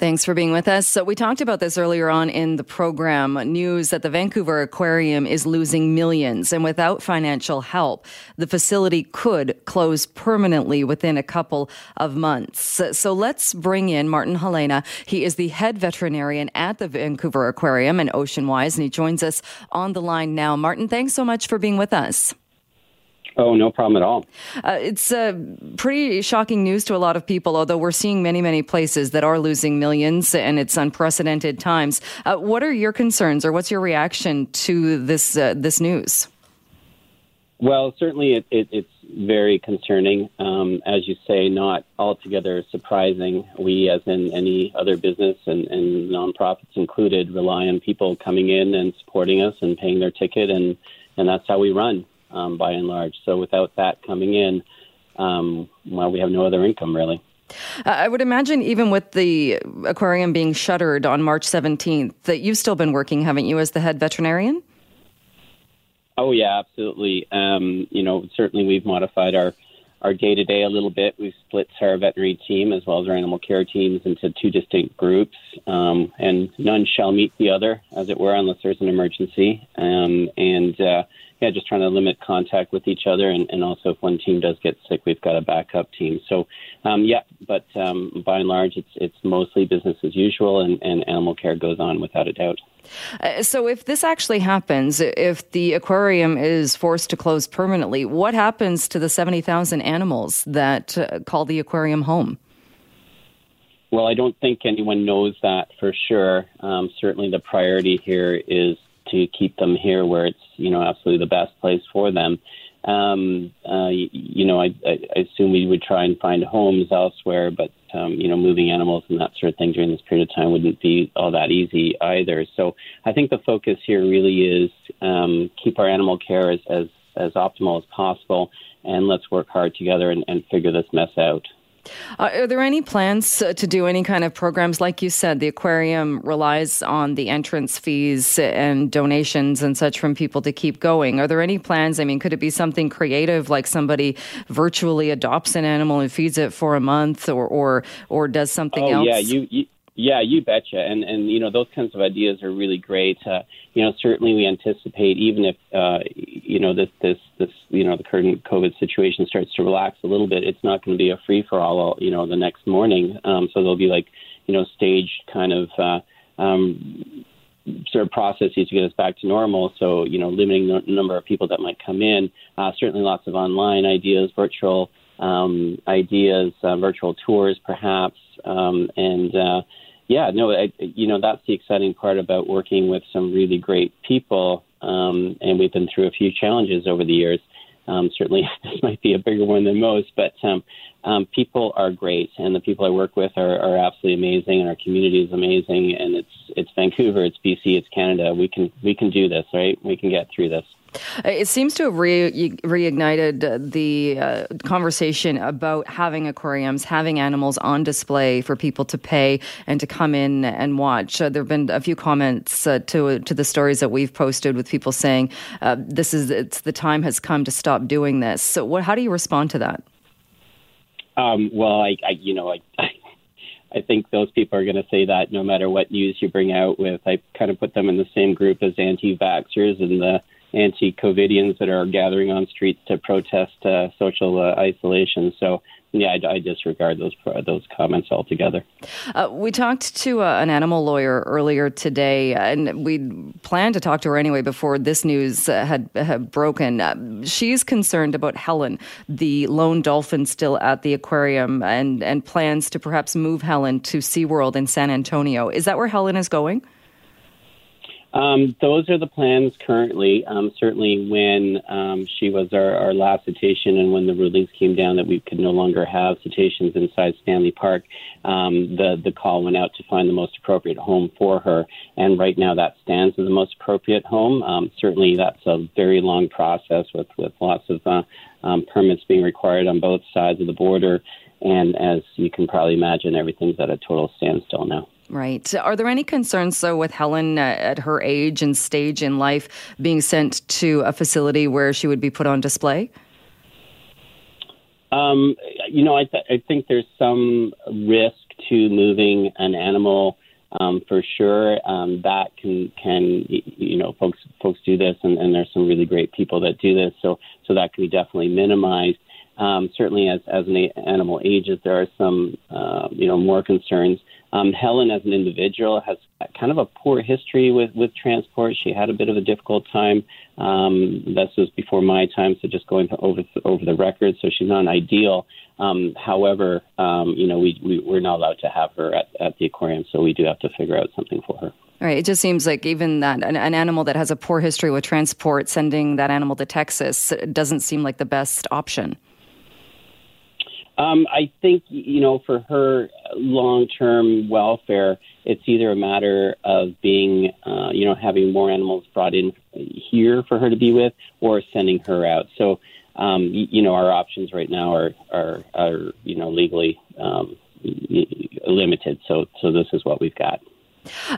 Thanks for being with us. So, we talked about this earlier on in the program news that the Vancouver Aquarium is losing millions, and without financial help, the facility could close permanently within a couple of months. So, let's bring in Martin Haulena. He is the head veterinarian at the Vancouver Aquarium and Ocean Wise, and he joins us on the line now. Martin, thanks so much for being with us. Oh, no problem at all. Uh, it's uh, pretty shocking news to a lot of people, although we're seeing many, many places that are losing millions and it's unprecedented times. Uh, what are your concerns or what's your reaction to this, uh, this news? Well, certainly it, it, it's very concerning. Um, as you say, not altogether surprising. We, as in any other business and, and nonprofits included, rely on people coming in and supporting us and paying their ticket, and, and that's how we run um, by and large. So without that coming in, um, well, we have no other income really. Uh, I would imagine, even with the aquarium being shuttered on March 17th, that you've still been working, haven't you, as the head veterinarian? Oh yeah, absolutely. Um, you know, certainly we've modified our our day to day a little bit. We've split our veterinary team as well as our animal care teams into two distinct groups, um, and none shall meet the other, as it were, unless there's an emergency. Um, and uh, yeah, just trying to limit contact with each other, and, and also if one team does get sick, we've got a backup team. So, um, yeah, but um, by and large, it's it's mostly business as usual, and, and animal care goes on without a doubt. Uh, so, if this actually happens, if the aquarium is forced to close permanently, what happens to the seventy thousand animals that uh, call the aquarium home? Well, I don't think anyone knows that for sure. Um, certainly, the priority here is to keep them here where it's you know absolutely the best place for them. Um, uh, you, you know, I, I, assume we would try and find homes elsewhere, but um, you know, moving animals and that sort of thing during this period of time wouldn't be all that easy either. So I think the focus here really is um, keep our animal care as, as as optimal as possible, and let's work hard together and, and figure this mess out. Uh, are there any plans uh, to do any kind of programs? Like you said, the aquarium relies on the entrance fees and donations and such from people to keep going. Are there any plans? I mean, could it be something creative, like somebody virtually adopts an animal and feeds it for a month, or or or does something oh, else? Yeah, you, you yeah, you betcha. And and you know those kinds of ideas are really great. Uh, you know, certainly we anticipate even if uh, you know this this this you know the current COVID situation starts to relax a little bit, it's not going to be a free for all. You know, the next morning. Um, so there'll be like you know staged kind of. Uh, um, sort of processes to get us back to normal. So, you know, limiting the number of people that might come in. Uh, certainly lots of online ideas, virtual um, ideas, uh, virtual tours, perhaps, um, and uh, yeah, no, I, you know that's the exciting part about working with some really great people, um, and we've been through a few challenges over the years. Um, certainly, this might be a bigger one than most, but um, um, people are great, and the people I work with are, are absolutely amazing, and our community is amazing. And it's it's Vancouver, it's BC, it's Canada. We can we can do this, right? We can get through this. It seems to have re- reignited the uh, conversation about having aquariums, having animals on display for people to pay and to come in and watch. Uh, there have been a few comments uh, to to the stories that we've posted with people saying uh, this is it's the time has come to stop doing this. So, what, how do you respond to that? Um, well, I, I, you know, I, I think those people are going to say that no matter what news you bring out with. I kind of put them in the same group as anti-vaxxers and the anti-COVIDians that are gathering on streets to protest uh, social uh, isolation. So yeah, I, I, disregard those those comments altogether. Uh, we talked to uh, an animal lawyer earlier today, and we planned to talk to her anyway before this news uh, had, had broken. Uh, she's concerned about Helen, the lone dolphin still at the aquarium, and and plans to perhaps move Helen to SeaWorld in San Antonio. Is that where Helen is going? Um, those are the plans currently. Um, certainly, when um, she was our, our, last cetacean and when the rulings came down that we could no longer have cetaceans inside Stanley Park, um, the, the call went out to find the most appropriate home for her. And right now, that stands as the most appropriate home. Um, certainly, that's a very long process with, with lots of uh, um, permits being required on both sides of the border. And as you can probably imagine, everything's at a total standstill now. Right. Are there any concerns, though, with Helen uh, at her age and stage in life being sent to a facility where she would be put on display? Um, you know, I, th- I think there's some risk to moving an animal um, for sure. Um, that can can you know folks folks do this, and, and there's some really great people that do this. So so that can be definitely minimized. Um, certainly, as as an animal ages, there are some uh, you know more concerns. Um, Helen, as an individual, has kind of a poor history with with transport. She had a bit of a difficult time. Um, this was before my time, so just going over over the record. So she's not ideal. Um, however, um, you know, we, we we're not allowed to have her at, at the aquarium, so we do have to figure out something for her. Right. It just seems like even that an, an, animal that has a poor history with transport, sending that animal to Texas doesn't seem like the best option. Um, I think you know for her long-term welfare, it's either a matter of being, uh, you know, having more animals brought in here for her to be with, or sending her out. So, um, you, you know, our options right now are are, are you know legally um, limited. So, so this is what we've got.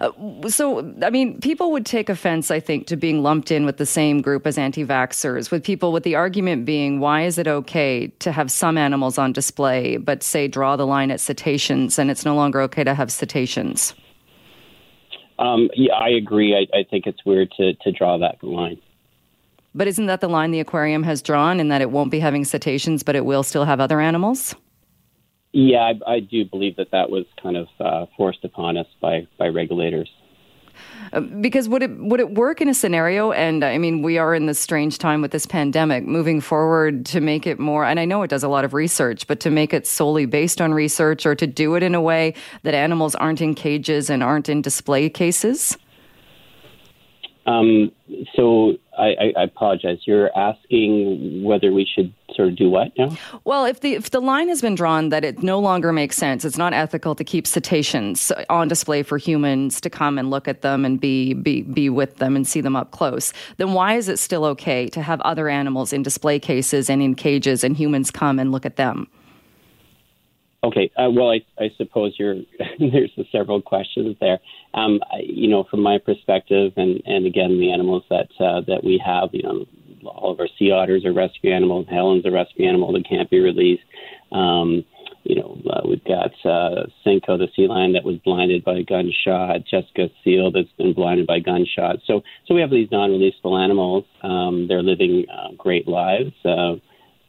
Uh, so, I mean, people would take offense, I think, to being lumped in with the same group as anti vaxxers, with people with the argument being, why is it okay to have some animals on display, but say draw the line at cetaceans and it's no longer okay to have cetaceans? Um, yeah, I agree. I, I think it's weird to, to draw that line. But isn't that the line the aquarium has drawn in that it won't be having cetaceans, but it will still have other animals? Yeah, I, I do believe that that was kind of uh, forced upon us by by regulators. Uh, because would it would it work in a scenario? And I mean, we are in this strange time with this pandemic. Moving forward, to make it more, and I know it does a lot of research, but to make it solely based on research, or to do it in a way that animals aren't in cages and aren't in display cases. Um, so I, I, apologize. You're asking whether we should of do what now? Well, if the if the line has been drawn that it no longer makes sense, it's not ethical to keep cetaceans on display for humans to come and look at them and be be be with them and see them up close. Then why is it still okay to have other animals in display cases and in cages and humans come and look at them? Okay. Uh, well, I, I suppose you're, there's several questions there. Um, I, you know, from my perspective, and, and again, the animals that uh, that we have, you know, all of our sea otters are rescue animals. Helen's a rescue animal that can't be released. Um, you know, uh, we've got uh, the sea lion that was blinded by a gunshot. Jessica Seal that's been blinded by gunshot. So, so we have these non-releasable animals. Um, they're living uh, great lives, uh,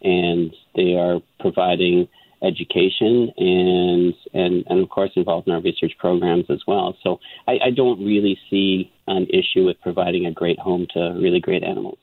and they are providing education and, and, and of course involved in our research programs as well. So I, I don't really see an issue with providing a great home to really great animals.